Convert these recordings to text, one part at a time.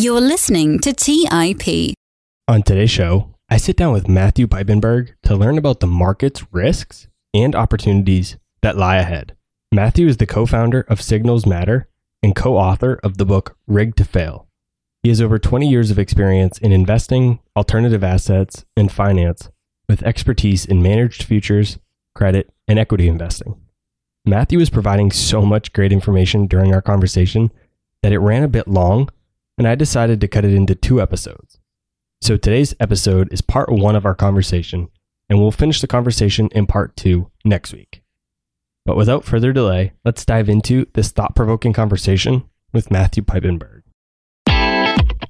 You're listening to TIP. On today's show, I sit down with Matthew Piepenburg to learn about the market's risks and opportunities that lie ahead. Matthew is the co founder of Signals Matter and co author of the book Rigged to Fail. He has over 20 years of experience in investing, alternative assets, and finance, with expertise in managed futures, credit, and equity investing. Matthew is providing so much great information during our conversation that it ran a bit long and I decided to cut it into two episodes. So today's episode is part one of our conversation, and we'll finish the conversation in part two next week. But without further delay, let's dive into this thought provoking conversation with Matthew Piepenburg.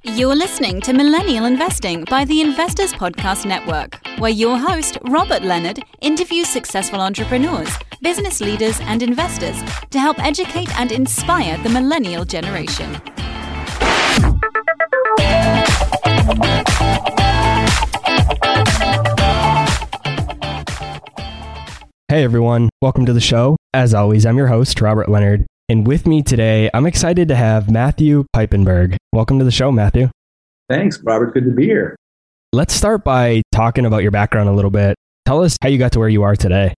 You're listening to Millennial Investing by the Investors Podcast Network, where your host, Robert Leonard, interviews successful entrepreneurs, business leaders, and investors to help educate and inspire the millennial generation. Hey everyone, welcome to the show. As always, I'm your host, Robert Leonard. And with me today, I'm excited to have Matthew Piepenburg. Welcome to the show, Matthew. Thanks, Robert. Good to be here. Let's start by talking about your background a little bit. Tell us how you got to where you are today.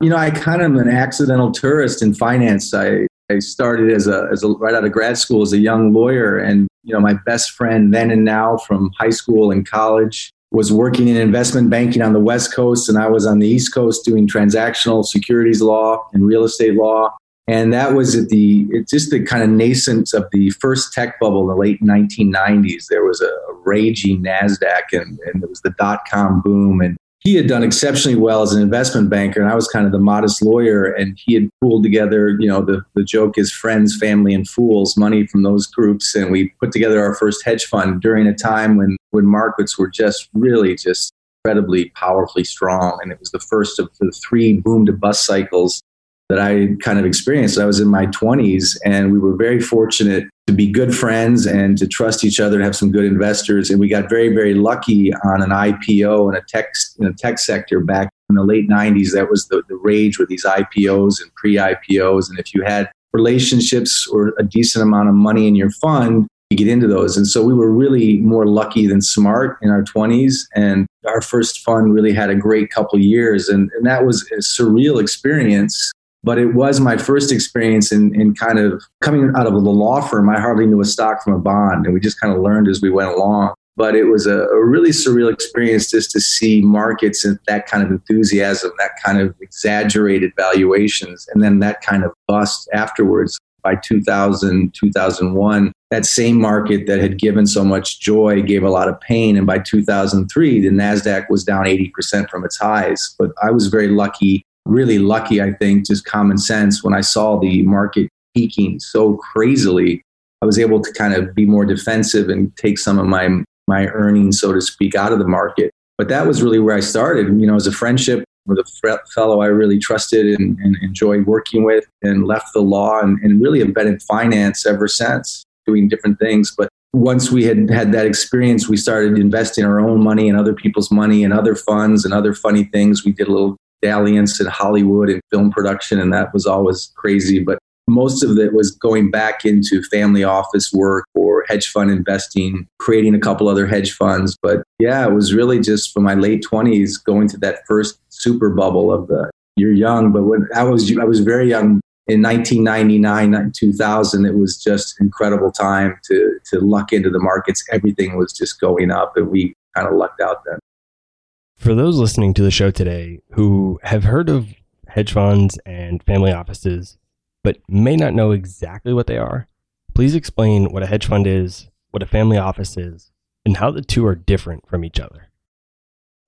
You know, I kind of am an accidental tourist in finance. I, I started as a, as a right out of grad school as a young lawyer, and you know, my best friend then and now from high school and college was working in investment banking on the West Coast, and I was on the East Coast doing transactional securities law and real estate law. And that was at the it's just the kind of nascent of the first tech bubble in the late 1990s. There was a, raging Nasdaq, and, and it was the dot com boom, and he had done exceptionally well as an investment banker and i was kind of the modest lawyer and he had pooled together you know the, the joke is friends family and fools money from those groups and we put together our first hedge fund during a time when when markets were just really just incredibly powerfully strong and it was the first of the three boom to bust cycles that I kind of experienced. I was in my 20s, and we were very fortunate to be good friends and to trust each other, and have some good investors. And we got very, very lucky on an IPO in a tech in a tech sector back in the late 90s. That was the, the rage with these IPOs and pre-IPOs. And if you had relationships or a decent amount of money in your fund, you get into those. And so we were really more lucky than smart in our 20s. And our first fund really had a great couple years. And, and that was a surreal experience but it was my first experience in, in kind of coming out of the law firm. I hardly knew a stock from a bond, and we just kind of learned as we went along. But it was a, a really surreal experience just to see markets and that kind of enthusiasm, that kind of exaggerated valuations, and then that kind of bust afterwards. By 2000, 2001, that same market that had given so much joy gave a lot of pain. And by 2003, the NASDAQ was down 80% from its highs. But I was very lucky really lucky, I think, just common sense. When I saw the market peaking so crazily, I was able to kind of be more defensive and take some of my my earnings, so to speak, out of the market. But that was really where I started. You know, as a friendship with a fellow I really trusted and, and enjoyed working with, and left the law and, and really have been in finance ever since, doing different things. But once we had had that experience, we started investing our own money and other people's money and other funds and other funny things. We did a little dalliance in Hollywood and film production, and that was always crazy. But most of it was going back into family office work or hedge fund investing, creating a couple other hedge funds. But yeah, it was really just from my late 20s going to that first super bubble of the you're young, but when I was I was very young in 1999 2000 it was just incredible time to to luck into the markets everything was just going up and we kind of lucked out then for those listening to the show today who have heard of hedge funds and family offices, but may not know exactly what they are, please explain what a hedge fund is, what a family office is, and how the two are different from each other.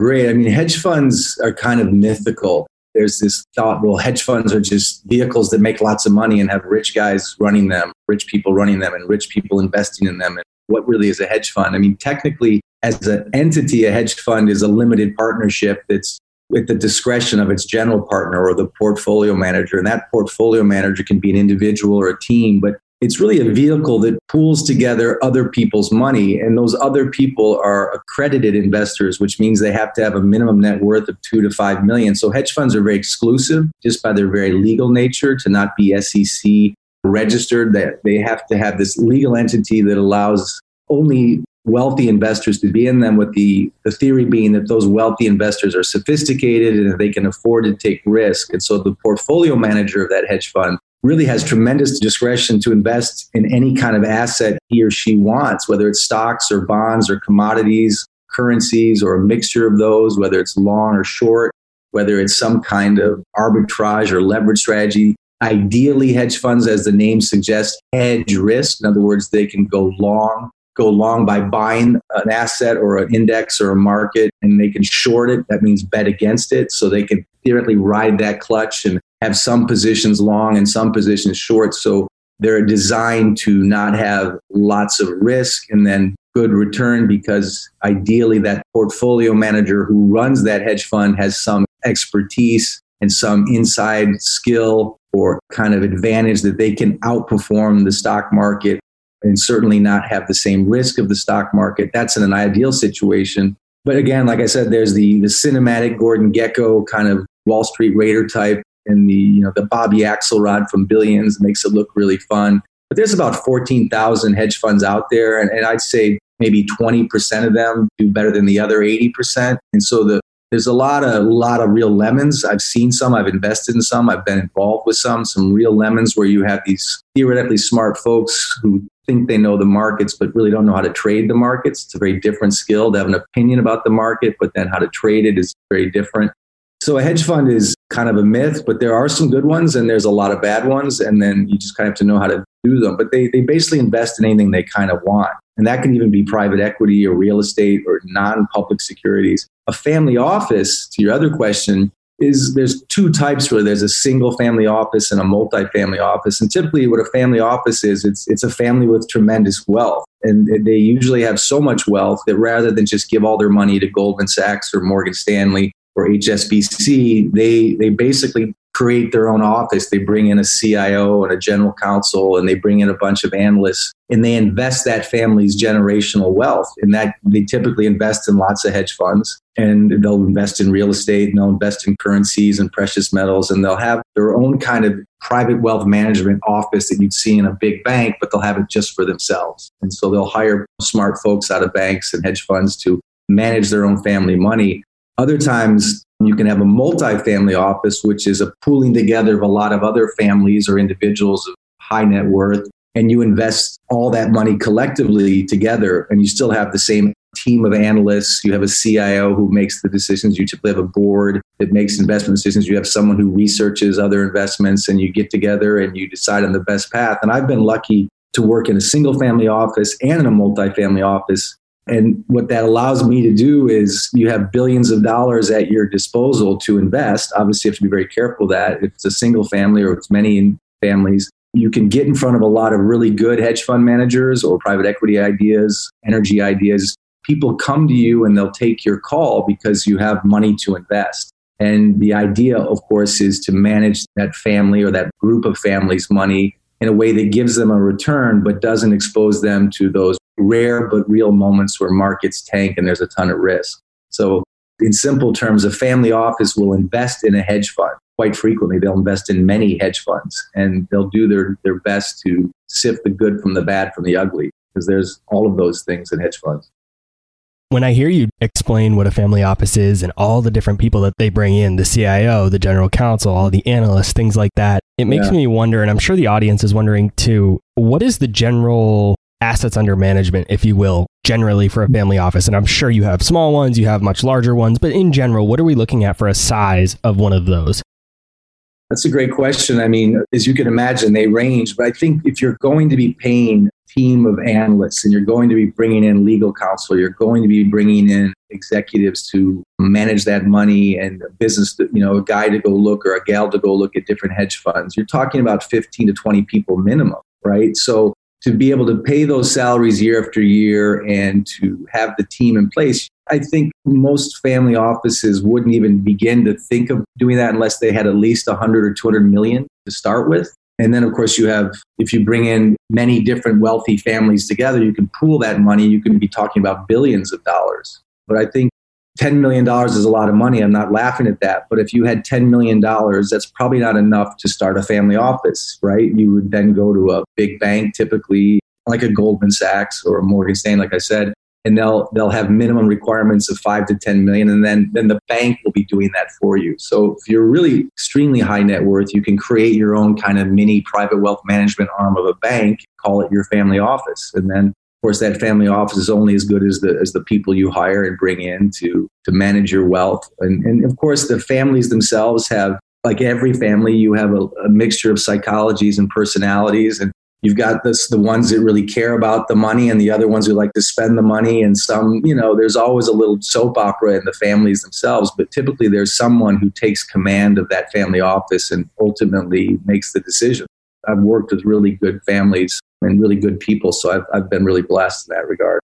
Great. I mean, hedge funds are kind of mythical. There's this thought, well, hedge funds are just vehicles that make lots of money and have rich guys running them, rich people running them, and rich people investing in them. And what really is a hedge fund? I mean, technically, as an entity, a hedge fund is a limited partnership that's at the discretion of its general partner or the portfolio manager. And that portfolio manager can be an individual or a team, but it's really a vehicle that pools together other people's money. And those other people are accredited investors, which means they have to have a minimum net worth of two to five million. So hedge funds are very exclusive just by their very legal nature to not be SEC registered, that they have to have this legal entity that allows only wealthy investors to be in them with the, the theory being that those wealthy investors are sophisticated and they can afford to take risk. And so the portfolio manager of that hedge fund really has tremendous discretion to invest in any kind of asset he or she wants, whether it's stocks or bonds or commodities, currencies, or a mixture of those, whether it's long or short, whether it's some kind of arbitrage or leverage strategy. Ideally, hedge funds, as the name suggests, hedge risk. In other words, they can go long go long by buying an asset or an index or a market and they can short it. That means bet against it. So they can theoretically ride that clutch and have some positions long and some positions short. So they're designed to not have lots of risk and then good return because ideally that portfolio manager who runs that hedge fund has some expertise and some inside skill or kind of advantage that they can outperform the stock market and certainly not have the same risk of the stock market. That's in an ideal situation. But again, like I said, there's the, the cinematic Gordon Gekko kind of Wall Street Raider type and the, you know, the Bobby Axelrod from Billions makes it look really fun. But there's about 14,000 hedge funds out there. And, and I'd say maybe 20% of them do better than the other 80%. And so the, there's a lot of lot of real lemons. I've seen some. I've invested in some. I've been involved with some. Some real lemons where you have these theoretically smart folks who think they know the markets, but really don't know how to trade the markets. It's a very different skill to have an opinion about the market, but then how to trade it is very different. So a hedge fund is kind of a myth, but there are some good ones and there's a lot of bad ones. And then you just kind of have to know how to do them. But they, they basically invest in anything they kind of want. And that can even be private equity or real estate or non public securities. A family office, to your other question, is there's two types where there's a single family office and a multi-family office. And typically what a family office is it's it's a family with tremendous wealth. And they usually have so much wealth that rather than just give all their money to Goldman Sachs or Morgan Stanley or HSBC they they basically create their own office. They bring in a CIO and a general counsel, and they bring in a bunch of analysts, and they invest that family's generational wealth. And that they typically invest in lots of hedge funds, and they'll invest in real estate, and they'll invest in currencies and precious metals, and they'll have their own kind of private wealth management office that you'd see in a big bank, but they'll have it just for themselves. And so they'll hire smart folks out of banks and hedge funds to manage their own family money. Other times, you can have a multi-family office, which is a pooling together of a lot of other families or individuals of high net worth, and you invest all that money collectively together, and you still have the same team of analysts. You have a CIO who makes the decisions. You typically have a board that makes investment decisions. You have someone who researches other investments, and you get together and you decide on the best path. And I've been lucky to work in a single family office and in a multi-family office and what that allows me to do is you have billions of dollars at your disposal to invest. Obviously, you have to be very careful that if it's a single family or it's many families, you can get in front of a lot of really good hedge fund managers or private equity ideas, energy ideas. People come to you and they'll take your call because you have money to invest. And the idea, of course, is to manage that family or that group of families' money in a way that gives them a return but doesn't expose them to those rare but real moments where markets tank and there's a ton of risk. So, in simple terms, a family office will invest in a hedge fund. Quite frequently, they'll invest in many hedge funds and they'll do their, their best to sift the good from the bad from the ugly because there's all of those things in hedge funds. When I hear you explain what a family office is and all the different people that they bring in, the CIO, the general counsel, all the analysts, things like that, it makes yeah. me wonder, and I'm sure the audience is wondering too, what is the general assets under management, if you will, generally for a family office? And I'm sure you have small ones, you have much larger ones, but in general, what are we looking at for a size of one of those? That's a great question. I mean, as you can imagine, they range, but I think if you're going to be paying a team of analysts and you're going to be bringing in legal counsel, you're going to be bringing in executives to manage that money and a business, you know, a guy to go look or a gal to go look at different hedge funds. You're talking about 15 to 20 people minimum, right? So to be able to pay those salaries year after year and to have the team in place. I think most family offices wouldn't even begin to think of doing that unless they had at least 100 or 200 million to start with. And then, of course, you have, if you bring in many different wealthy families together, you can pool that money. You can be talking about billions of dollars. But I think $10 million is a lot of money. I'm not laughing at that. But if you had $10 million, that's probably not enough to start a family office, right? You would then go to a big bank, typically like a Goldman Sachs or a Morgan Stanley, like I said, and they'll they'll have minimum requirements of five to 10 million. And then then the bank will be doing that for you. So if you're really extremely high net worth, you can create your own kind of mini private wealth management arm of a bank, call it your family office. And then of course, that family office is only as good as the as the people you hire and bring in to to manage your wealth. And and of course, the families themselves have, like every family, you have a, a mixture of psychologies and personalities, and you've got this the ones that really care about the money, and the other ones who like to spend the money. And some, you know, there's always a little soap opera in the families themselves, but typically there's someone who takes command of that family office and ultimately makes the decision. I've worked with really good families and really good people. So I've, I've been really blessed in that regard.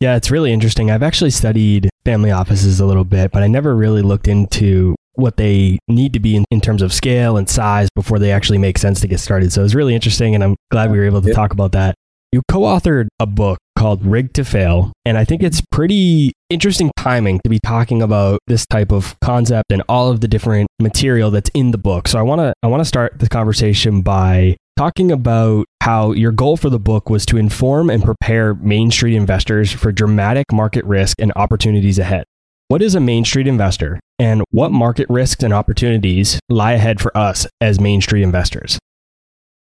Yeah, it's really interesting. I've actually studied family offices a little bit, but I never really looked into what they need to be in, in terms of scale and size before they actually make sense to get started. So it's really interesting, and I'm glad we were able to yeah. talk about that. You co authored a book called Rigged to Fail, and I think it's pretty interesting timing to be talking about this type of concept and all of the different material that's in the book. So I want to I want to start the conversation by talking about how your goal for the book was to inform and prepare Main Street investors for dramatic market risk and opportunities ahead. What is a Main Street investor, and what market risks and opportunities lie ahead for us as Main Street investors?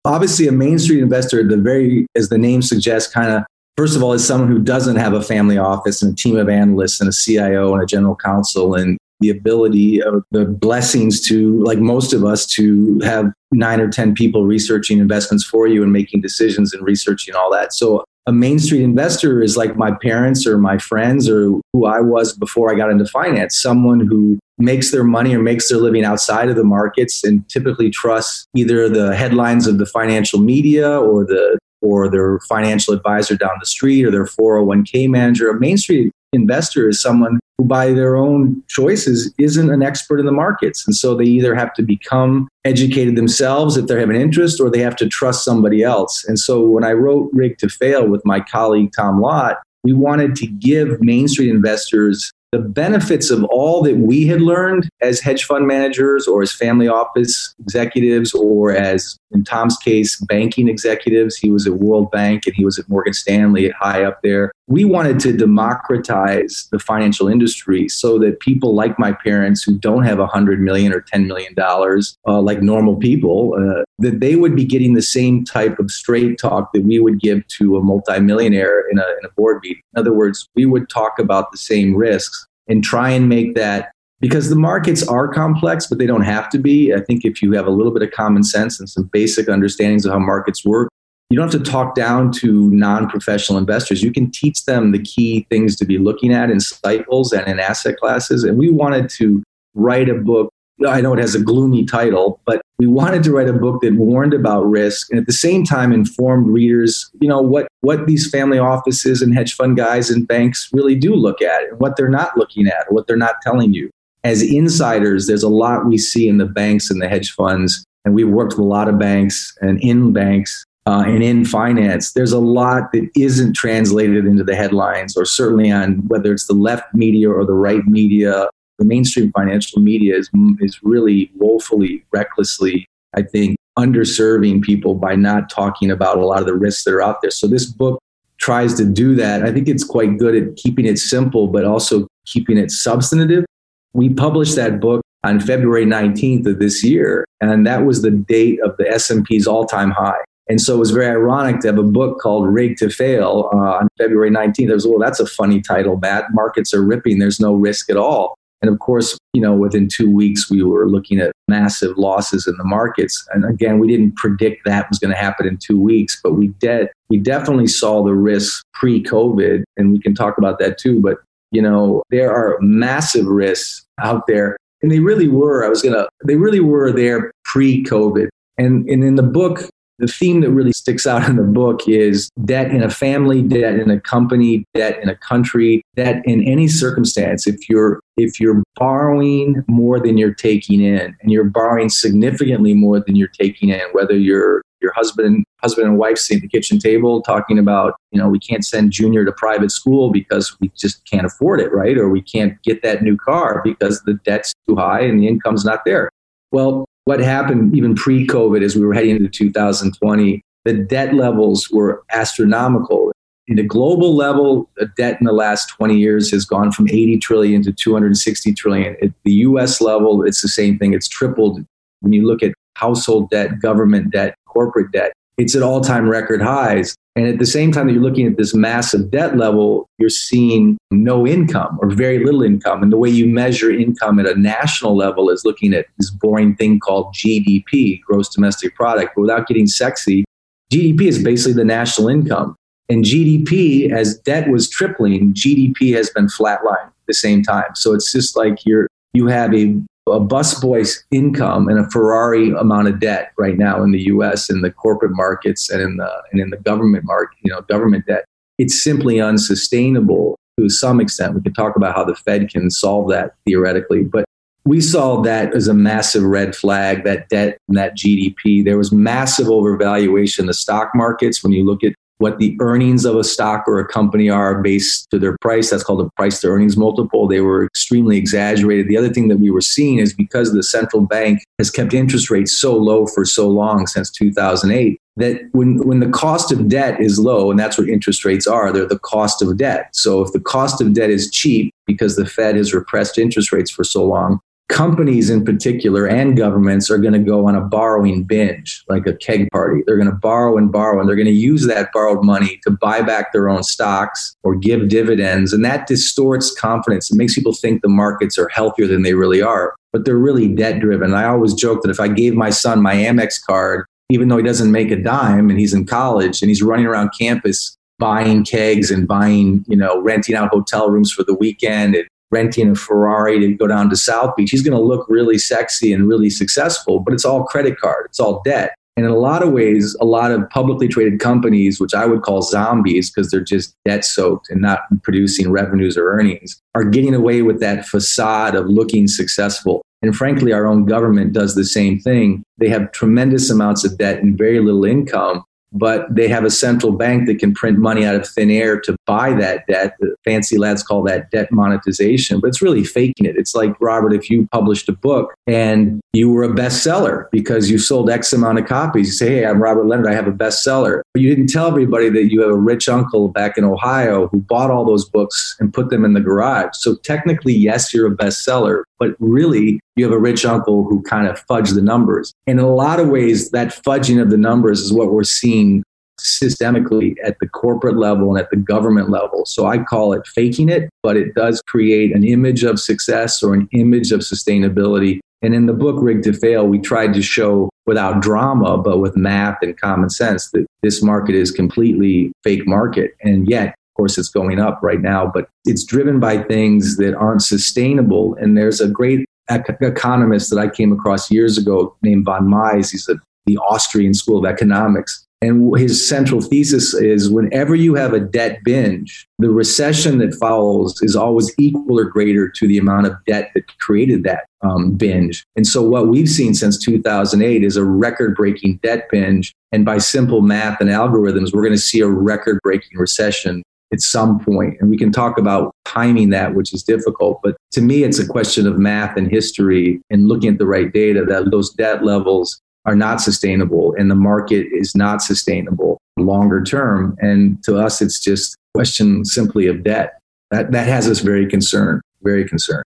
Obviously, a Main Street investor, the very as the name suggests, kind of first of all, is someone who doesn't have a family office and a team of analysts and a CIO and a general counsel and the ability of the blessings to, like most of us, to have nine or 10 people researching investments for you and making decisions and researching all that. So a Main Street investor is like my parents or my friends or who I was before I got into finance, someone who makes their money or makes their living outside of the markets and typically trusts either the headlines of the financial media or the or their financial advisor down the street or their 401k manager. A Main Street investor is someone who, by their own choices, isn't an expert in the markets. And so they either have to become educated themselves if they have an interest or they have to trust somebody else. And so when I wrote Rigged to Fail with my colleague Tom Lott, we wanted to give Main Street investors the benefits of all that we had learned as hedge fund managers or as family office executives or as in Tom's case banking executives he was at World Bank and he was at Morgan Stanley high up there. We wanted to democratize the financial industry so that people like my parents who don't have a hundred million or ten million dollars uh, like normal people uh, that they would be getting the same type of straight talk that we would give to a multimillionaire in a, in a board meeting. In other words we would talk about the same risks and try and make that because the markets are complex, but they don't have to be. I think if you have a little bit of common sense and some basic understandings of how markets work, you don't have to talk down to non-professional investors. You can teach them the key things to be looking at in cycles and in asset classes. And we wanted to write a book. I know it has a gloomy title, but we wanted to write a book that warned about risk and at the same time informed readers, you know, what, what these family offices and hedge fund guys and banks really do look at and what they're not looking at, what they're not telling you. As insiders, there's a lot we see in the banks and the hedge funds. And we've worked with a lot of banks and in banks uh, and in finance, there's a lot that isn't translated into the headlines, or certainly on whether it's the left media or the right media. The mainstream financial media is, is really woefully, recklessly, I think, underserving people by not talking about a lot of the risks that are out there. So this book tries to do that. I think it's quite good at keeping it simple, but also keeping it substantive. We published that book on February 19th of this year, and that was the date of the S&P's all-time high. And so it was very ironic to have a book called Rigged to Fail uh, on February 19th. I was, well, that's a funny title, Matt. Markets are ripping. There's no risk at all. And of course, you know, within two weeks, we were looking at massive losses in the markets. And again, we didn't predict that was going to happen in two weeks, but we did. We definitely saw the risks pre-COVID, and we can talk about that too. But you know, there are massive risks out there, and they really were. I was gonna. They really were there pre-COVID. And, and in the book, the theme that really sticks out in the book is debt in a family, debt in a company, debt in a country, debt in any circumstance. If you're if you're borrowing more than you're taking in and you're borrowing significantly more than you're taking in whether you're your husband husband and wife sitting at the kitchen table talking about you know we can't send junior to private school because we just can't afford it right or we can't get that new car because the debt's too high and the income's not there well what happened even pre-covid as we were heading into 2020 the debt levels were astronomical in the global level, the debt in the last 20 years has gone from 80 trillion to 260 trillion. At the US level, it's the same thing. It's tripled. When you look at household debt, government debt, corporate debt, it's at all time record highs. And at the same time that you're looking at this massive debt level, you're seeing no income or very little income. And the way you measure income at a national level is looking at this boring thing called GDP, gross domestic product. But without getting sexy, GDP is basically the national income. And GDP, as debt was tripling, GDP has been flatlined at the same time. So it's just like you're you have a a busboy's income and a Ferrari amount of debt right now in the U.S. in the corporate markets and in the and in the government market, you know, government debt. It's simply unsustainable to some extent. We can talk about how the Fed can solve that theoretically, but we saw that as a massive red flag. That debt and that GDP. There was massive overvaluation in the stock markets. When you look at what the earnings of a stock or a company are based to their price. That's called a price to earnings multiple. They were extremely exaggerated. The other thing that we were seeing is because the central bank has kept interest rates so low for so long since 2008 that when, when the cost of debt is low, and that's what interest rates are, they're the cost of debt. So if the cost of debt is cheap because the Fed has repressed interest rates for so long, companies in particular and governments are going to go on a borrowing binge, like a keg party. They're going to borrow and borrow, and they're going to use that borrowed money to buy back their own stocks or give dividends. And that distorts confidence. It makes people think the markets are healthier than they really are, but they're really debt driven. I always joke that if I gave my son my Amex card, even though he doesn't make a dime and he's in college and he's running around campus buying kegs and buying, you know, renting out hotel rooms for the weekend and renting a Ferrari to go down to South Beach. He's going to look really sexy and really successful, but it's all credit card, it's all debt. And in a lot of ways, a lot of publicly traded companies, which I would call zombies because they're just debt soaked and not producing revenues or earnings, are getting away with that facade of looking successful. And frankly, our own government does the same thing. They have tremendous amounts of debt and very little income but they have a central bank that can print money out of thin air to buy that debt. The fancy lads call that debt monetization, but it's really faking it. It's like, Robert, if you published a book and you were a bestseller because you sold X amount of copies, you say, Hey, I'm Robert Leonard, I have a bestseller. But you didn't tell everybody that you have a rich uncle back in Ohio who bought all those books and put them in the garage. So technically, yes, you're a bestseller, but really, you have a rich uncle who kind of fudged the numbers. In a lot of ways, that fudging of the numbers is what we're seeing systemically at the corporate level and at the government level. So I call it faking it, but it does create an image of success or an image of sustainability. And in the book, Rigged to Fail, we tried to show without drama, but with math and common sense that this market is completely fake market. And yet, of course, it's going up right now, but it's driven by things that aren't sustainable. And there's a great economist that I came across years ago named von Mises. He's a, the Austrian School of Economics. And his central thesis is whenever you have a debt binge, the recession that follows is always equal or greater to the amount of debt that created that um, binge. And so, what we've seen since 2008 is a record breaking debt binge. And by simple math and algorithms, we're going to see a record breaking recession at some point. And we can talk about timing that, which is difficult. But to me, it's a question of math and history and looking at the right data that those debt levels are not sustainable and the market is not sustainable longer term. And to us, it's just a question simply of debt. That, that has us very concerned, very concerned.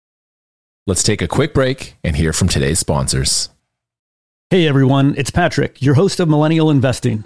Let's take a quick break and hear from today's sponsors. Hey everyone, it's Patrick, your host of Millennial Investing.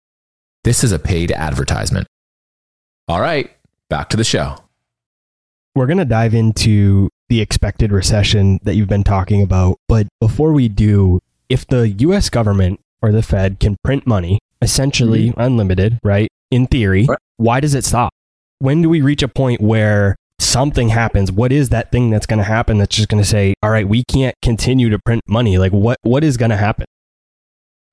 This is a paid advertisement. All right, back to the show. We're going to dive into the expected recession that you've been talking about, but before we do, if the US government or the Fed can print money, essentially mm-hmm. unlimited, right? In theory, right. why does it stop? When do we reach a point where something happens? What is that thing that's going to happen that's just going to say, "All right, we can't continue to print money." Like what what is going to happen?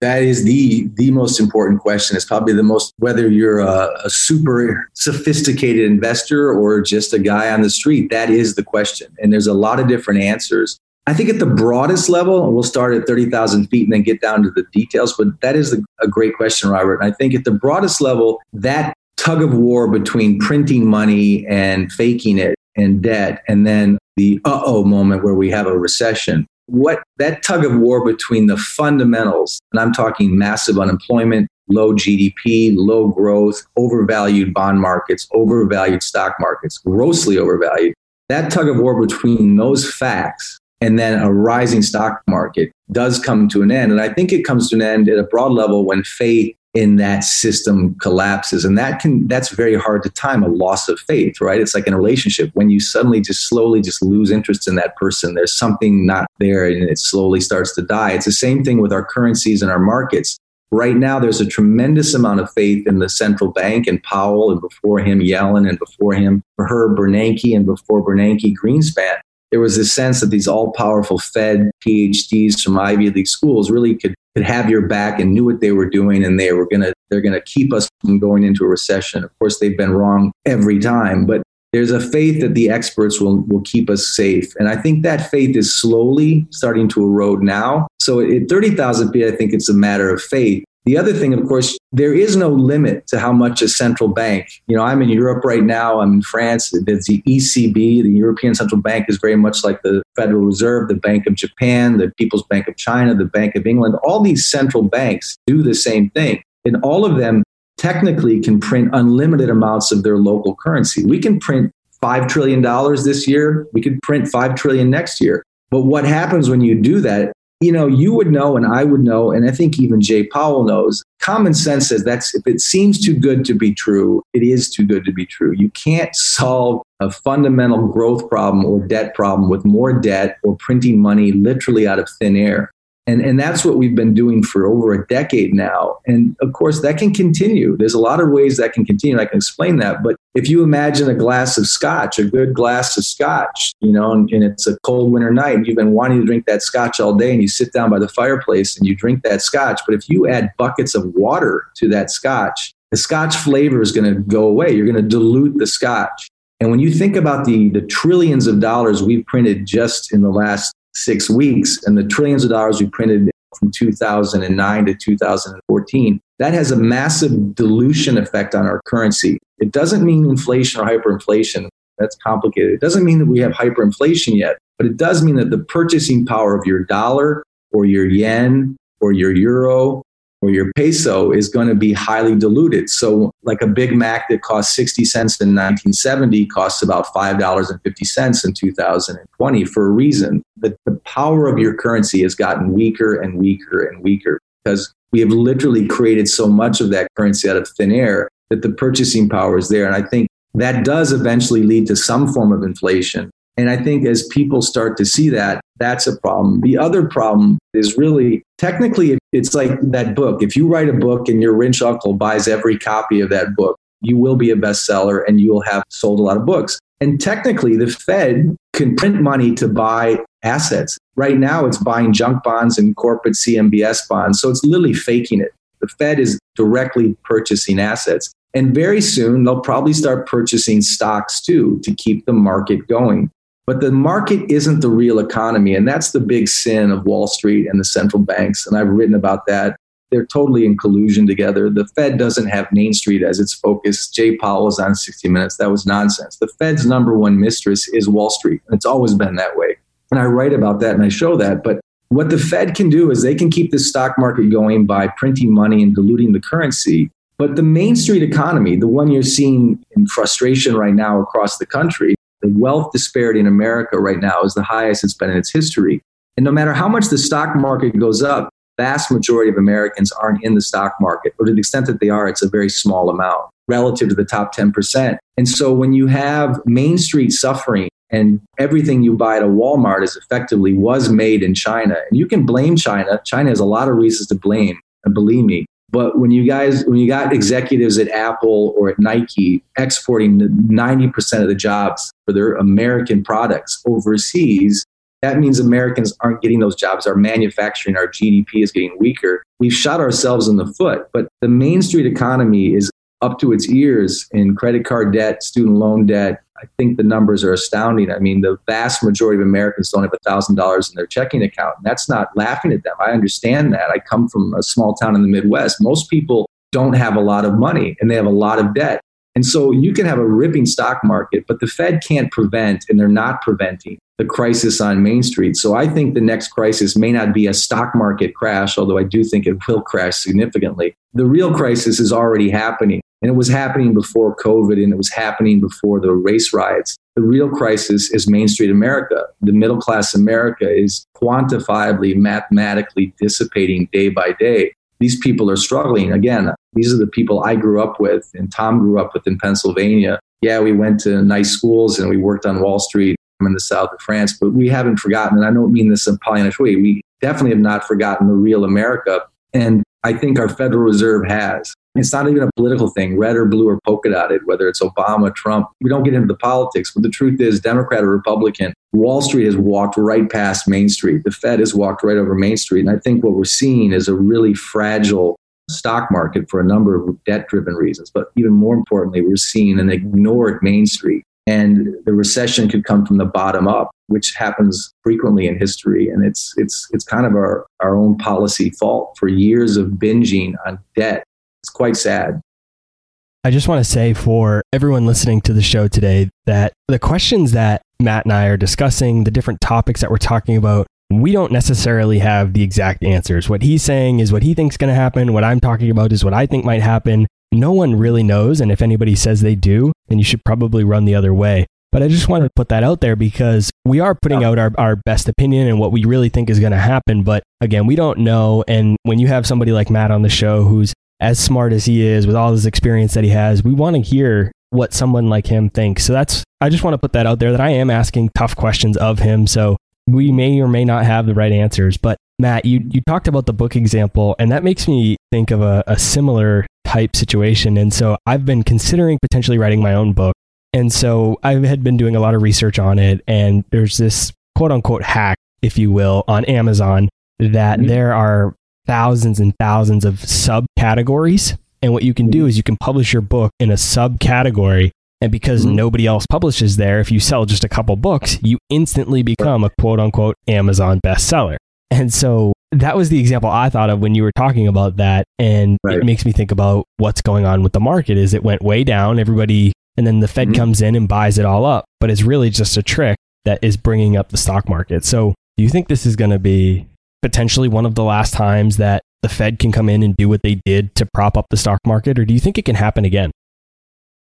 That is the the most important question. It's probably the most whether you're a, a super sophisticated investor or just a guy on the street. That is the question, and there's a lot of different answers. I think at the broadest level, we'll start at 30,000 feet and then get down to the details, but that is a great question, Robert. And I think at the broadest level, that tug of war between printing money and faking it and debt, and then the uh oh moment where we have a recession. What that tug of war between the fundamentals, and I'm talking massive unemployment, low GDP, low growth, overvalued bond markets, overvalued stock markets, grossly overvalued. That tug of war between those facts and then a rising stock market does come to an end. And I think it comes to an end at a broad level when faith in that system collapses. And that can that's very hard to time a loss of faith, right? It's like in a relationship when you suddenly just slowly just lose interest in that person. There's something not there and it slowly starts to die. It's the same thing with our currencies and our markets. Right now, there's a tremendous amount of faith in the central bank and Powell, and before him, Yellen, and before him, her Bernanke, and before Bernanke, Greenspan there was this sense that these all powerful Fed PhDs from Ivy League schools really could, could have your back and knew what they were doing and they were going to they're going to keep us from going into a recession. Of course, they've been wrong every time, but there's a faith that the experts will, will keep us safe. And I think that faith is slowly starting to erode now. So at 30,000 feet, I think it's a matter of faith. The other thing, of course, there is no limit to how much a central bank, you know, I'm in Europe right now, I'm in France, there's the ECB, the European Central Bank is very much like the Federal Reserve, the Bank of Japan, the People's Bank of China, the Bank of England. All these central banks do the same thing. And all of them technically can print unlimited amounts of their local currency. We can print $5 trillion this year, we could print 5 trillion next year. But what happens when you do that you know, you would know and I would know, and I think even Jay Powell knows. Common sense says that's if it seems too good to be true, it is too good to be true. You can't solve a fundamental growth problem or debt problem with more debt or printing money literally out of thin air. And, and that's what we've been doing for over a decade now. And of course, that can continue. There's a lot of ways that can continue. I can explain that. But if you imagine a glass of scotch, a good glass of scotch, you know, and, and it's a cold winter night, and you've been wanting to drink that scotch all day, and you sit down by the fireplace and you drink that scotch. But if you add buckets of water to that scotch, the scotch flavor is going to go away. You're going to dilute the scotch. And when you think about the, the trillions of dollars we've printed just in the last six weeks and the trillions of dollars we printed from 2009 to 2014, that has a massive dilution effect on our currency. It doesn't mean inflation or hyperinflation. That's complicated. It doesn't mean that we have hyperinflation yet, but it does mean that the purchasing power of your dollar or your yen or your euro or your peso is going to be highly diluted. So, like a Big Mac that cost 60 cents in 1970 costs about $5.50 in 2020 for a reason. The, the power of your currency has gotten weaker and weaker and weaker because we have literally created so much of that currency out of thin air that the purchasing power is there. And I think that does eventually lead to some form of inflation. And I think as people start to see that, that's a problem. The other problem is really technically, it's like that book. If you write a book and your rich uncle buys every copy of that book, you will be a bestseller and you will have sold a lot of books. And technically, the Fed can print money to buy assets. Right now, it's buying junk bonds and corporate CMBS bonds. So it's literally faking it. The Fed is directly purchasing assets. And very soon, they'll probably start purchasing stocks too to keep the market going. But the market isn't the real economy. And that's the big sin of Wall Street and the central banks. And I've written about that. They're totally in collusion together. The Fed doesn't have Main Street as its focus. Jay Powell was on 60 Minutes. That was nonsense. The Fed's number one mistress is Wall Street. It's always been that way. And I write about that and I show that. But what the Fed can do is they can keep the stock market going by printing money and diluting the currency. But the Main Street economy, the one you're seeing in frustration right now across the country, the wealth disparity in America right now is the highest it's been in its history. And no matter how much the stock market goes up, vast majority of Americans aren't in the stock market, or to the extent that they are, it's a very small amount relative to the top 10%. And so when you have Main Street suffering and everything you buy at a Walmart is effectively was made in China, and you can blame China. China has a lot of reasons to blame, and believe me, but when you guys, when you got executives at Apple or at Nike exporting 90% of the jobs for their American products overseas, that means Americans aren't getting those jobs. Our manufacturing, our GDP is getting weaker. We've shot ourselves in the foot. But the Main Street economy is up to its ears in credit card debt, student loan debt, I think the numbers are astounding. I mean, the vast majority of Americans don't have $1,000 in their checking account. And that's not laughing at them. I understand that. I come from a small town in the Midwest. Most people don't have a lot of money and they have a lot of debt. And so you can have a ripping stock market, but the Fed can't prevent, and they're not preventing the crisis on Main Street. So I think the next crisis may not be a stock market crash, although I do think it will crash significantly. The real crisis is already happening. And it was happening before COVID and it was happening before the race riots. The real crisis is Main Street America. The middle class America is quantifiably, mathematically dissipating day by day. These people are struggling. Again, these are the people I grew up with and Tom grew up with in Pennsylvania. Yeah, we went to nice schools and we worked on Wall Street in the south of France, but we haven't forgotten, and I don't mean this in Pollyannish way, we definitely have not forgotten the real America. And I think our Federal Reserve has. It's not even a political thing, red or blue or polka dotted, whether it's Obama, Trump. We don't get into the politics, but the truth is, Democrat or Republican, Wall Street has walked right past Main Street. The Fed has walked right over Main Street. And I think what we're seeing is a really fragile stock market for a number of debt driven reasons. But even more importantly, we're seeing an ignored Main Street. And the recession could come from the bottom up, which happens frequently in history. And it's, it's, it's kind of our, our own policy fault for years of binging on debt it's quite sad. I just want to say for everyone listening to the show today that the questions that Matt and I are discussing, the different topics that we're talking about, we don't necessarily have the exact answers. What he's saying is what he thinks going to happen. What I'm talking about is what I think might happen. No one really knows. And if anybody says they do, then you should probably run the other way. But I just wanted to put that out there because we are putting out our, our best opinion and what we really think is going to happen. But again, we don't know. And when you have somebody like Matt on the show who's as smart as he is with all his experience that he has, we want to hear what someone like him thinks. So that's, I just want to put that out there that I am asking tough questions of him. So we may or may not have the right answers. But Matt, you, you talked about the book example, and that makes me think of a, a similar type situation. And so I've been considering potentially writing my own book. And so I had been doing a lot of research on it. And there's this quote unquote hack, if you will, on Amazon that mm-hmm. there are thousands and thousands of subcategories. And what you can do is you can publish your book in a subcategory. And because mm-hmm. nobody else publishes there, if you sell just a couple books, you instantly become a quote unquote Amazon bestseller. And so that was the example I thought of when you were talking about that. And right. it makes me think about what's going on with the market is it went way down. Everybody, and then the Fed mm-hmm. comes in and buys it all up, but it's really just a trick that is bringing up the stock market. So do you think this is going to be potentially one of the last times that the Fed can come in and do what they did to prop up the stock market? Or do you think it can happen again?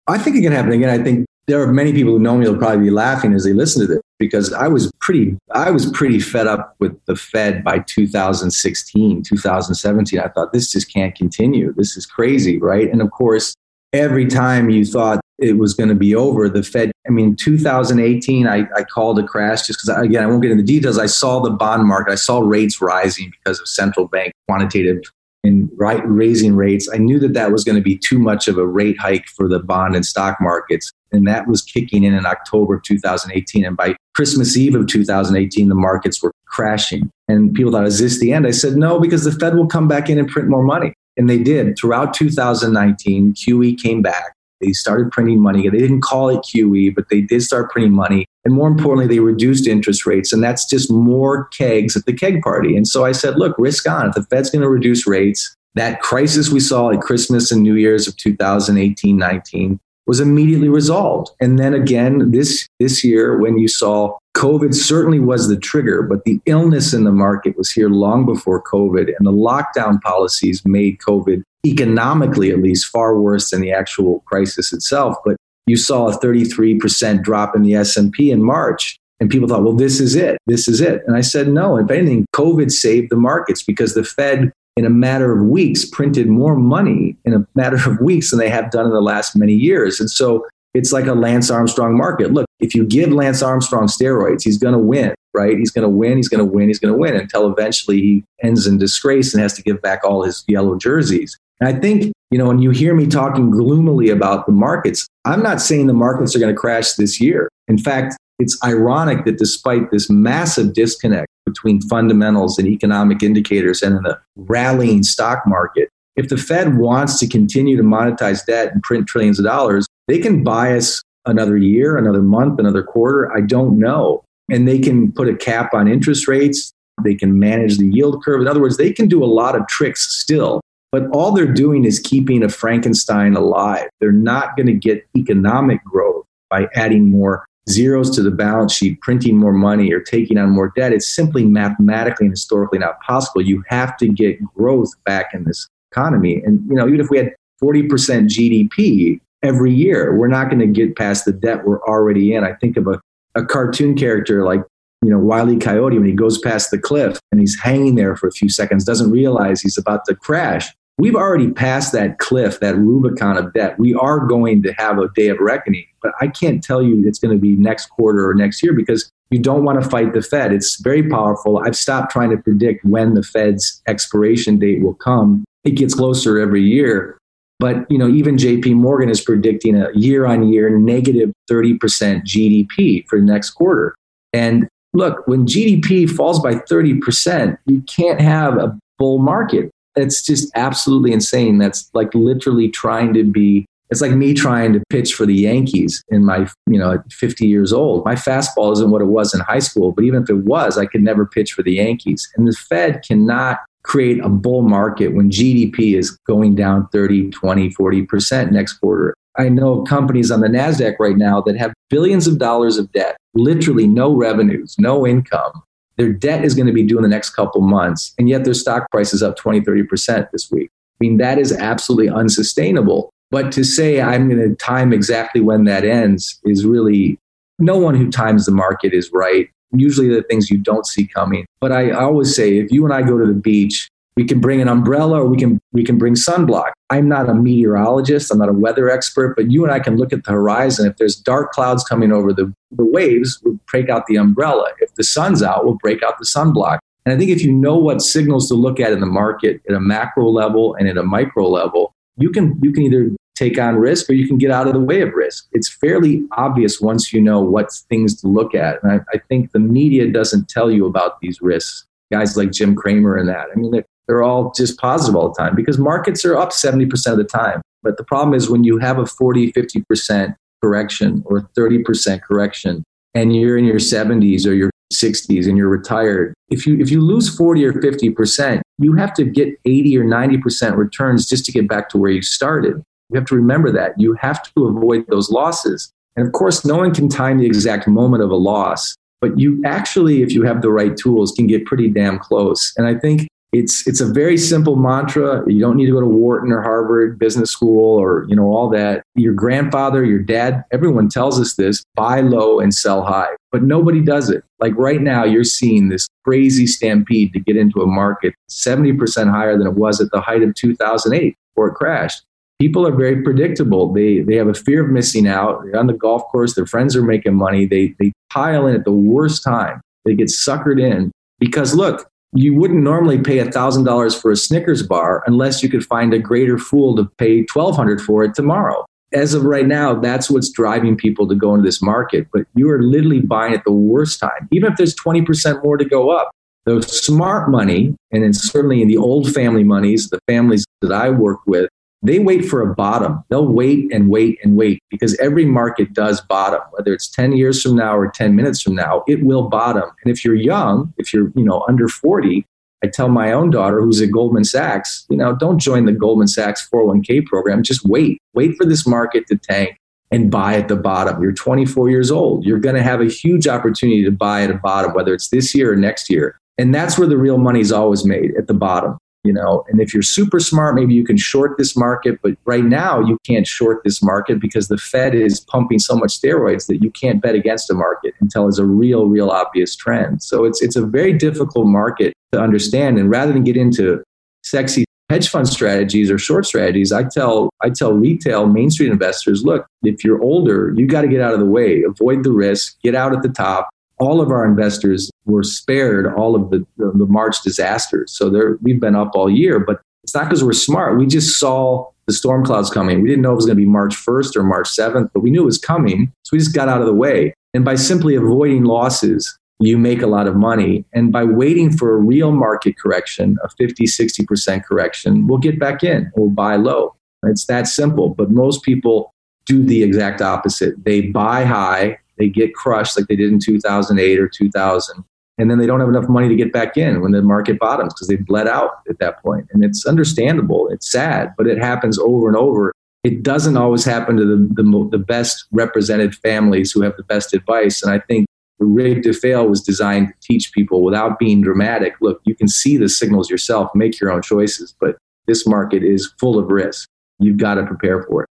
I think it can happen again. I think there are many people who know me will probably be laughing as they listen to this because I was pretty I was pretty fed up with the Fed by 2016, 2017. I thought this just can't continue. This is crazy, right? And of course, every time you thought it was going to be over, the Fed, I mean, 2018, I, I called a crash just because, again, I won't get into the details. I saw the bond market, I saw rates rising because of central bank quantitative and right, raising rates. I knew that that was going to be too much of a rate hike for the bond and stock markets. And that was kicking in in October of 2018. And by Christmas Eve of 2018, the markets were crashing. And people thought, is this the end? I said, no, because the Fed will come back in and print more money. And they did. Throughout 2019, QE came back. They started printing money. They didn't call it QE, but they did start printing money. And more importantly, they reduced interest rates. And that's just more kegs at the keg party. And so I said, look, risk on. If the Fed's going to reduce rates, that crisis we saw at Christmas and New Year's of 2018 19 was immediately resolved. And then again, this, this year, when you saw COVID certainly was the trigger, but the illness in the market was here long before COVID. And the lockdown policies made COVID economically, at least, far worse than the actual crisis itself. But you saw a 33% drop in the S&P in March. And people thought, well, this is it. This is it. And I said, no, if anything, COVID saved the markets because the Fed in a matter of weeks printed more money in a matter of weeks than they have done in the last many years. And so it's like a Lance Armstrong market. Look, if you give Lance Armstrong steroids, he's going to win, right? He's going to win, he's going to win, he's going to win until eventually he ends in disgrace and has to give back all his yellow jerseys. And I think, you know, when you hear me talking gloomily about the markets, I'm not saying the markets are going to crash this year. In fact, it's ironic that despite this massive disconnect between fundamentals and economic indicators and the rallying stock market, if the Fed wants to continue to monetize debt and print trillions of dollars, they can buy us another year, another month, another quarter. I don't know. And they can put a cap on interest rates. They can manage the yield curve. In other words, they can do a lot of tricks still. But all they're doing is keeping a Frankenstein alive. They're not going to get economic growth by adding more zeros to the balance sheet, printing more money, or taking on more debt. It's simply mathematically and historically not possible. You have to get growth back in this economy. And you know, even if we had 40% GDP every year, we're not going to get past the debt we're already in. I think of a, a cartoon character like you know, Wiley Coyote when he goes past the cliff and he's hanging there for a few seconds, doesn't realize he's about to crash. We've already passed that cliff, that Rubicon of debt. We are going to have a day of reckoning, but I can't tell you it's going to be next quarter or next year because you don't want to fight the Fed. It's very powerful. I've stopped trying to predict when the Fed's expiration date will come. It gets closer every year. But you know, even JP Morgan is predicting a year-on-year negative 30% GDP for the next quarter. And look, when GDP falls by 30%, you can't have a bull market it's just absolutely insane. That's like literally trying to be. It's like me trying to pitch for the Yankees in my, you know, 50 years old. My fastball isn't what it was in high school, but even if it was, I could never pitch for the Yankees. And the Fed cannot create a bull market when GDP is going down 30, 20, 40% next quarter. I know companies on the NASDAQ right now that have billions of dollars of debt, literally no revenues, no income, their debt is going to be due in the next couple months, and yet their stock price is up 20, 30% this week. I mean, that is absolutely unsustainable. But to say I'm going to time exactly when that ends is really no one who times the market is right. Usually the things you don't see coming. But I always say if you and I go to the beach we can bring an umbrella or we can we can bring sunblock. I'm not a meteorologist, I'm not a weather expert, but you and I can look at the horizon. If there's dark clouds coming over the, the waves, we'll break out the umbrella. If the sun's out, we'll break out the sunblock. And I think if you know what signals to look at in the market at a macro level and at a micro level, you can you can either take on risk or you can get out of the way of risk. It's fairly obvious once you know what things to look at. And I, I think the media doesn't tell you about these risks. Guys like Jim Cramer and that. I mean, they're all just positive all the time because markets are up 70% of the time. But the problem is when you have a 40, 50% correction or 30% correction and you're in your 70s or your 60s and you're retired, if you if you lose 40 or 50 percent, you have to get 80 or 90 percent returns just to get back to where you started. You have to remember that you have to avoid those losses. And of course, no one can time the exact moment of a loss, but you actually, if you have the right tools, can get pretty damn close. And I think it's it's a very simple mantra. You don't need to go to Wharton or Harvard Business School or you know all that. Your grandfather, your dad, everyone tells us this: buy low and sell high. But nobody does it. Like right now, you're seeing this crazy stampede to get into a market 70% higher than it was at the height of 2008 before it crashed. People are very predictable. They they have a fear of missing out. They're on the golf course. Their friends are making money. They they pile in at the worst time. They get suckered in because look, you wouldn't normally pay $1,000 for a Snickers bar unless you could find a greater fool to pay 1200 for it tomorrow. As of right now, that's what's driving people to go into this market. But you are literally buying at the worst time, even if there's 20% more to go up. The smart money, and then certainly in the old family monies, the families that I work with, they wait for a bottom. They'll wait and wait and wait because every market does bottom, whether it's 10 years from now or 10 minutes from now, it will bottom. And if you're young, if you're, you know, under 40, I tell my own daughter who's at Goldman Sachs, you know, don't join the Goldman Sachs 401k program. Just wait. Wait for this market to tank and buy at the bottom. You're 24 years old. You're going to have a huge opportunity to buy at a bottom, whether it's this year or next year. And that's where the real money is always made at the bottom you know and if you're super smart maybe you can short this market but right now you can't short this market because the fed is pumping so much steroids that you can't bet against a market until it's a real real obvious trend. So it's it's a very difficult market to understand. And rather than get into sexy hedge fund strategies or short strategies i tell i tell retail main street investors look if you're older you got to get out of the way. Avoid the risk. Get out at the top. All of our investors were spared all of the, the, the March disasters. So we've been up all year, but it's not because we're smart. We just saw the storm clouds coming. We didn't know it was going to be March 1st or March 7th, but we knew it was coming. So we just got out of the way. And by simply avoiding losses, you make a lot of money. And by waiting for a real market correction, a 50, 60% correction, we'll get back in. We'll buy low. It's that simple. But most people do the exact opposite. They buy high they get crushed like they did in 2008 or 2000 and then they don't have enough money to get back in when the market bottoms because they bled out at that point. and it's understandable. It's sad but it happens over and over. It doesn't always happen to the, the, the best represented families who have the best advice. And i think the Rigged to Fail was designed to teach people without being dramatic. Look you can see the signals yourself. Make your own choices but this market is full of risk. You've got to prepare for it.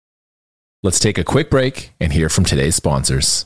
Let's take a quick break and hear from today's sponsors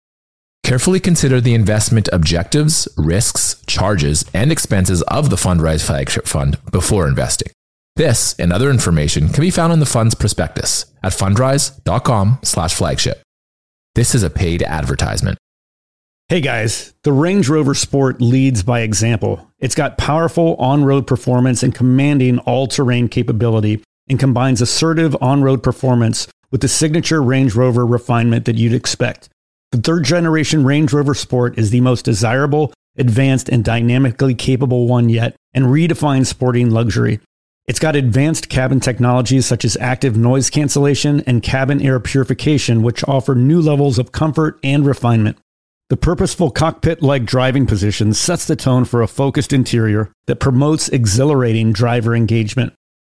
Carefully consider the investment objectives, risks, charges, and expenses of the Fundrise flagship fund before investing. This and other information can be found in the fund's prospectus at fundrise.com/flagship. This is a paid advertisement. Hey guys, the Range Rover Sport leads by example. It's got powerful on-road performance and commanding all-terrain capability and combines assertive on-road performance with the signature Range Rover refinement that you'd expect. The third generation Range Rover Sport is the most desirable, advanced, and dynamically capable one yet and redefines sporting luxury. It's got advanced cabin technologies such as active noise cancellation and cabin air purification, which offer new levels of comfort and refinement. The purposeful cockpit like driving position sets the tone for a focused interior that promotes exhilarating driver engagement.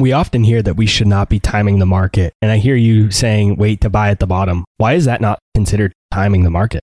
We often hear that we should not be timing the market, and I hear you saying wait to buy at the bottom. Why is that not considered timing the market?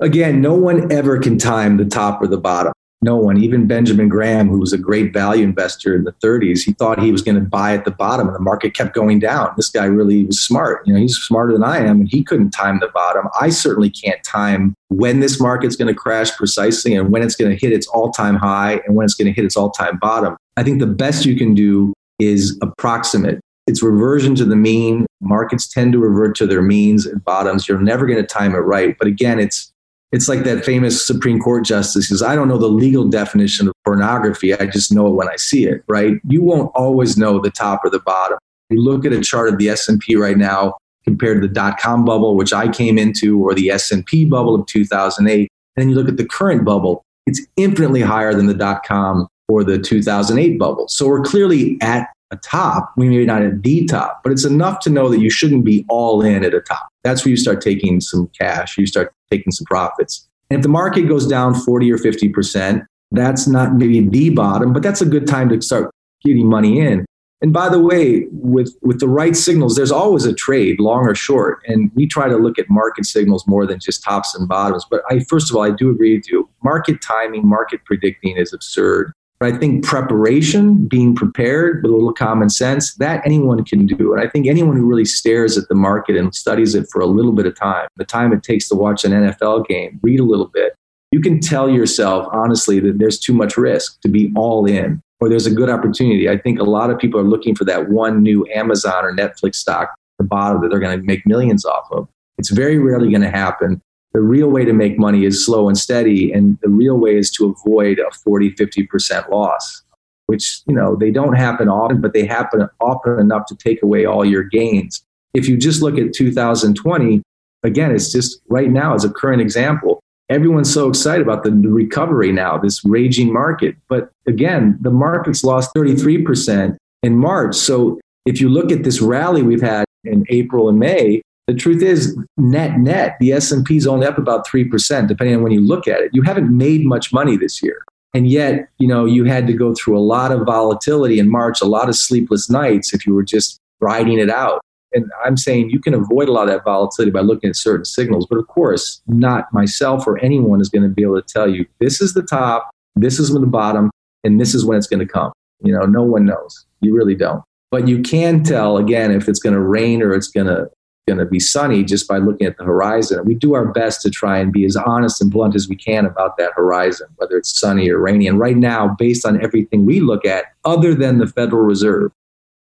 Again, no one ever can time the top or the bottom. No one, even Benjamin Graham, who was a great value investor in the 30s, he thought he was going to buy at the bottom and the market kept going down. This guy really was smart. You know, he's smarter than I am and he couldn't time the bottom. I certainly can't time when this market's going to crash precisely and when it's going to hit its all-time high and when it's going to hit its all-time bottom. I think the best you can do is approximate. It's reversion to the mean. Markets tend to revert to their means and bottoms. You're never going to time it right. But again, it's it's like that famous Supreme Court justice says, I don't know the legal definition of pornography. I just know it when I see it, right? You won't always know the top or the bottom. You look at a chart of the S&P right now compared to the dot-com bubble, which I came into, or the S&P bubble of 2008, and then you look at the current bubble, it's infinitely higher than the dot-com or the 2008 bubble. So we're clearly at a top. We may not at the top, but it's enough to know that you shouldn't be all in at a top. That's where you start taking some cash, you start taking some profits. And if the market goes down 40 or 50%, that's not maybe the bottom, but that's a good time to start getting money in. And by the way, with, with the right signals, there's always a trade, long or short. And we try to look at market signals more than just tops and bottoms. But I, first of all, I do agree with you. Market timing, market predicting is absurd. But I think preparation, being prepared with a little common sense, that anyone can do. And I think anyone who really stares at the market and studies it for a little bit of time, the time it takes to watch an NFL game, read a little bit, you can tell yourself honestly that there's too much risk to be all in or there's a good opportunity. I think a lot of people are looking for that one new Amazon or Netflix stock at the bottom that they're going to make millions off of. It's very rarely going to happen the real way to make money is slow and steady and the real way is to avoid a 40 50% loss which you know they don't happen often but they happen often enough to take away all your gains. If you just look at 2020 again it's just right now as a current example everyone's so excited about the recovery now this raging market. But again the market's lost 33% in march. So if you look at this rally we've had in april and may the truth is, net net, the S&P is only up about 3%, depending on when you look at it. You haven't made much money this year. And yet, you know, you had to go through a lot of volatility in March, a lot of sleepless nights if you were just riding it out. And I'm saying you can avoid a lot of that volatility by looking at certain signals. But of course, not myself or anyone is going to be able to tell you this is the top, this is the bottom, and this is when it's going to come. You know, no one knows. You really don't. But you can tell, again, if it's going to rain or it's going to going to be sunny just by looking at the horizon. We do our best to try and be as honest and blunt as we can about that horizon, whether it's sunny or rainy. And right now, based on everything we look at, other than the Federal Reserve,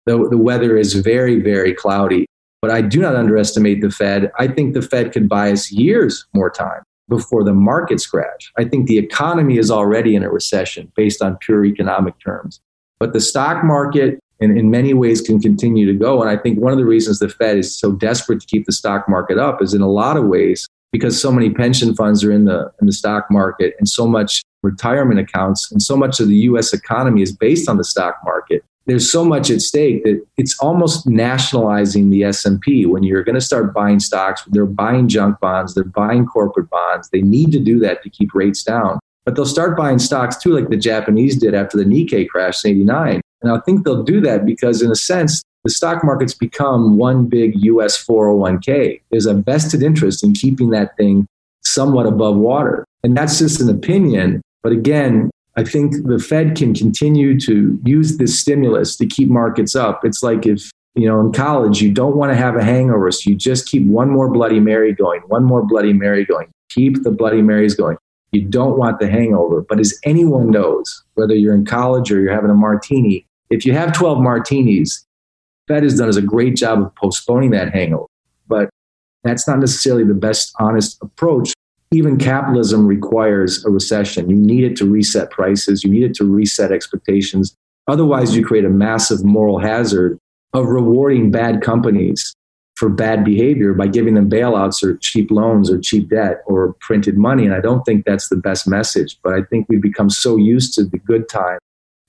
the, the weather is very, very cloudy. But I do not underestimate the Fed. I think the Fed could buy us years more time before the markets crash. I think the economy is already in a recession based on pure economic terms. But the stock market and in many ways can continue to go. And I think one of the reasons the Fed is so desperate to keep the stock market up is in a lot of ways because so many pension funds are in the in the stock market and so much retirement accounts and so much of the US economy is based on the stock market. There's so much at stake that it's almost nationalizing the S&P when you're going to start buying stocks, they're buying junk bonds, they're buying corporate bonds. They need to do that to keep rates down. But they'll start buying stocks too like the Japanese did after the Nikkei crash in 89 and I think they'll do that because, in a sense, the stock market's become one big US 401k. There's a vested interest in keeping that thing somewhat above water. And that's just an opinion. But again, I think the Fed can continue to use this stimulus to keep markets up. It's like if, you know, in college, you don't want to have a hangover. So you just keep one more Bloody Mary going, one more Bloody Mary going. Keep the Bloody Marys going. You don't want the hangover. But as anyone knows, whether you're in college or you're having a martini, if you have 12 martinis, Fed has done is a great job of postponing that hangover. But that's not necessarily the best honest approach. Even capitalism requires a recession. You need it to reset prices, you need it to reset expectations. Otherwise, you create a massive moral hazard of rewarding bad companies for bad behavior by giving them bailouts or cheap loans or cheap debt or printed money. And I don't think that's the best message. But I think we've become so used to the good time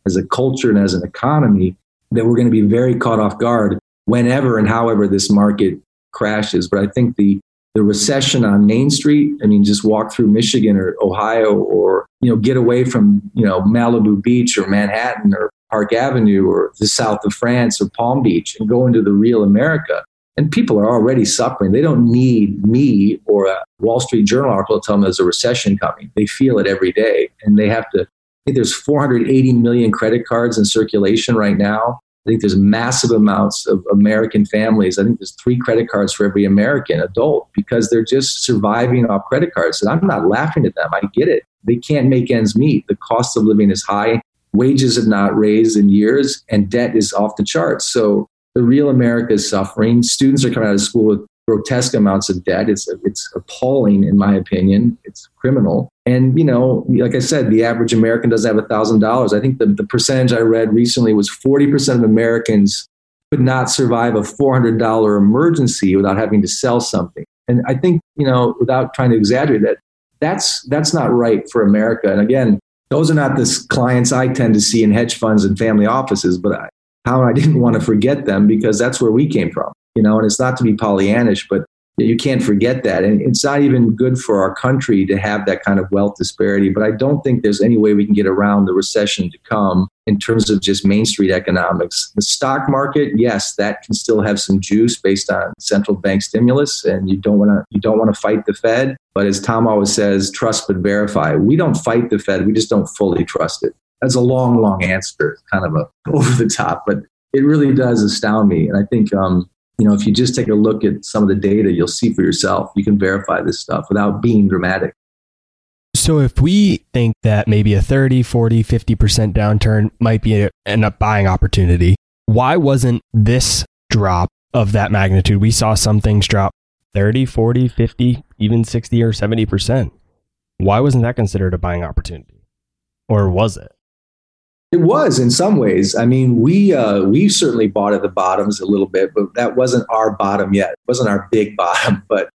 as a culture and as an economy that we're going to be very caught off guard whenever and however this market crashes. But I think the the recession on Main Street, I mean, just walk through Michigan or Ohio or, you know, get away from, you know, Malibu Beach or Manhattan or Park Avenue or the south of France or Palm Beach and go into the real America. And people are already suffering. They don't need me or a Wall Street Journal article to tell them there's a recession coming. They feel it every day. And they have to, there's 480 million credit cards in circulation right now. I think there's massive amounts of American families. I think there's three credit cards for every American adult because they're just surviving off credit cards. And I'm not laughing at them. I get it. They can't make ends meet. The cost of living is high. Wages have not raised in years, and debt is off the charts. So the real America is suffering. Students are coming out of school with grotesque amounts of debt. It's it's appalling, in my opinion. It's criminal. And you know, like I said, the average American doesn't have a thousand dollars. I think the, the percentage I read recently was forty percent of Americans could not survive a four hundred dollar emergency without having to sell something. And I think you know, without trying to exaggerate that, that's that's not right for America. And again, those are not the clients I tend to see in hedge funds and family offices, but I, how I didn't want to forget them because that's where we came from you know, and it's not to be Pollyannish, but you can't forget that. And it's not even good for our country to have that kind of wealth disparity. But I don't think there's any way we can get around the recession to come in terms of just Main Street economics. The stock market, yes, that can still have some juice based on central bank stimulus, and you don't want to you don't want to fight the Fed. But as Tom always says, trust but verify. We don't fight the Fed; we just don't fully trust it. That's a long, long answer, kind of a over the top, but it really does astound me. And I think um, you know, if you just take a look at some of the data, you'll see for yourself. You can verify this stuff without being dramatic. So if we think that maybe a 30, 40, 50% downturn might be an up buying opportunity, why wasn't this drop of that magnitude? We saw some things drop 30, 40, 50, even 60 or 70%. Why wasn't that considered a buying opportunity? Or was it? It was in some ways. I mean, we uh, we certainly bought at the bottoms a little bit, but that wasn't our bottom yet. It wasn't our big bottom. But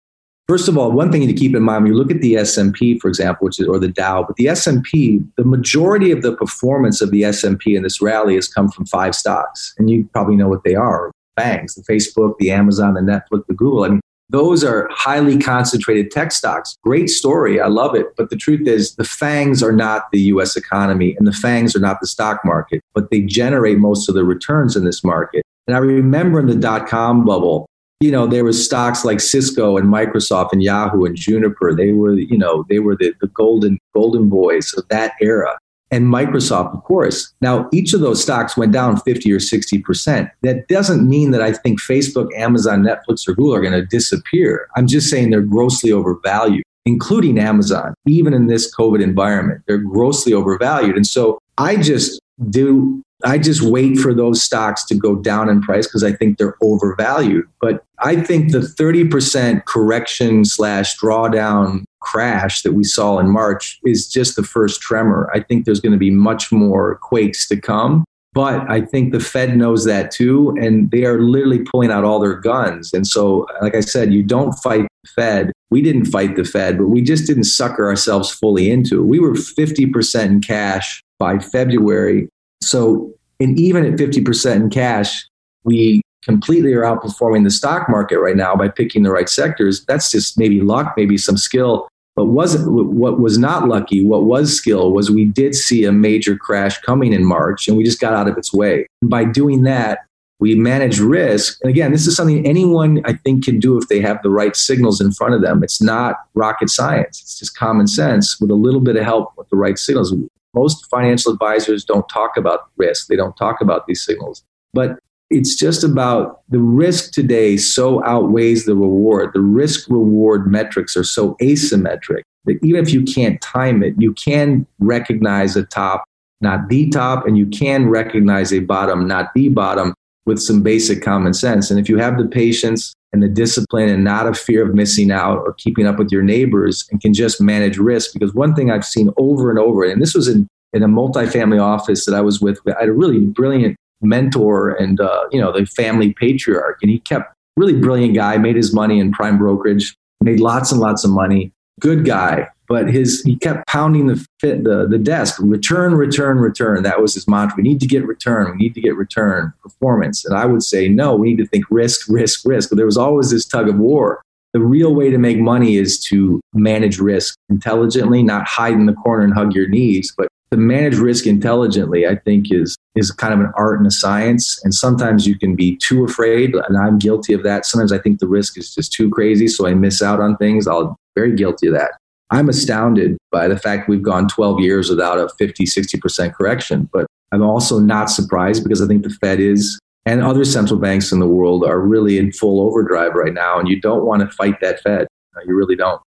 first of all, one thing to keep in mind when you look at the S and P, for example, which is or the Dow, but the S and P, the majority of the performance of the S and P in this rally has come from five stocks, and you probably know what they are: banks, the Facebook, the Amazon, the Netflix, the Google. I mean, those are highly concentrated tech stocks. Great story. I love it. But the truth is, the FANGs are not the US economy and the FANGs are not the stock market, but they generate most of the returns in this market. And I remember in the dot com bubble, you know, there was stocks like Cisco and Microsoft and Yahoo and Juniper. They were, you know, they were the, the golden golden boys of that era and Microsoft, of course. Now, each of those stocks went down 50 or 60%. That doesn't mean that I think Facebook, Amazon, Netflix, or Google are going to disappear. I'm just saying they're grossly overvalued, including Amazon, even in this COVID environment. They're grossly overvalued. And so I just do I just wait for those stocks to go down in price because I think they're overvalued. But I think the 30% correction slash drawdown crash that we saw in March is just the first tremor. I think there's going to be much more quakes to come. But I think the Fed knows that too, and they are literally pulling out all their guns. And so, like I said, you don't fight the Fed. We didn't fight the Fed, but we just didn't sucker ourselves fully into it. We were 50% in cash by February so, and even at 50% in cash, we completely are outperforming the stock market right now by picking the right sectors. That's just maybe luck, maybe some skill. But wasn't what was not lucky, what was skill was we did see a major crash coming in March and we just got out of its way. By doing that, we manage risk. And again, this is something anyone I think can do if they have the right signals in front of them. It's not rocket science. It's just common sense with a little bit of help with the right signals most financial advisors don't talk about risk. They don't talk about these signals. But it's just about the risk today so outweighs the reward. The risk reward metrics are so asymmetric that even if you can't time it, you can recognize a top, not the top, and you can recognize a bottom, not the bottom. with some basic common sense. And if you have the patience and the discipline and not a fear of missing out or keeping up with your neighbors and can just manage risk, because one thing I've seen over and over, and this was in, in a multifamily office that I was with, I had a really brilliant mentor and, uh, you know, the family patriarch. And he kept really brilliant guy, made his money in prime brokerage, made lots and lots of money, good guy but his he kept pounding the fit the, the desk return return return. That was his mantra. We need to get return. We need to get return performance. And i would say no we need to think risk risk risk. But there was always this tug of war. The real way to make money is to manage risk intelligently not hide in the corner and hug your knees. But to manage risk intelligently i think is is kind of an art and a science. And sometimes you can be too afraid and i'm guilty of that. Sometimes i think the risk is just too crazy so i miss out on things. I'll very guilty of that I'm astounded by the fact we've gone 12 years without a 50, 60% correction. But I'm also not surprised because I think the Fed is and other central banks in the world are really in full overdrive right now. And you don't want to fight that Fed. You really don't.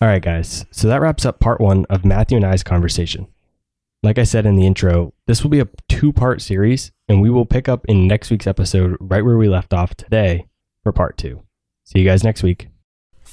All right, guys. So that wraps up part one of Matthew and I's conversation. Like I said in the intro, this will be a two part series, and we will pick up in next week's episode right where we left off today for part two. See you guys next week.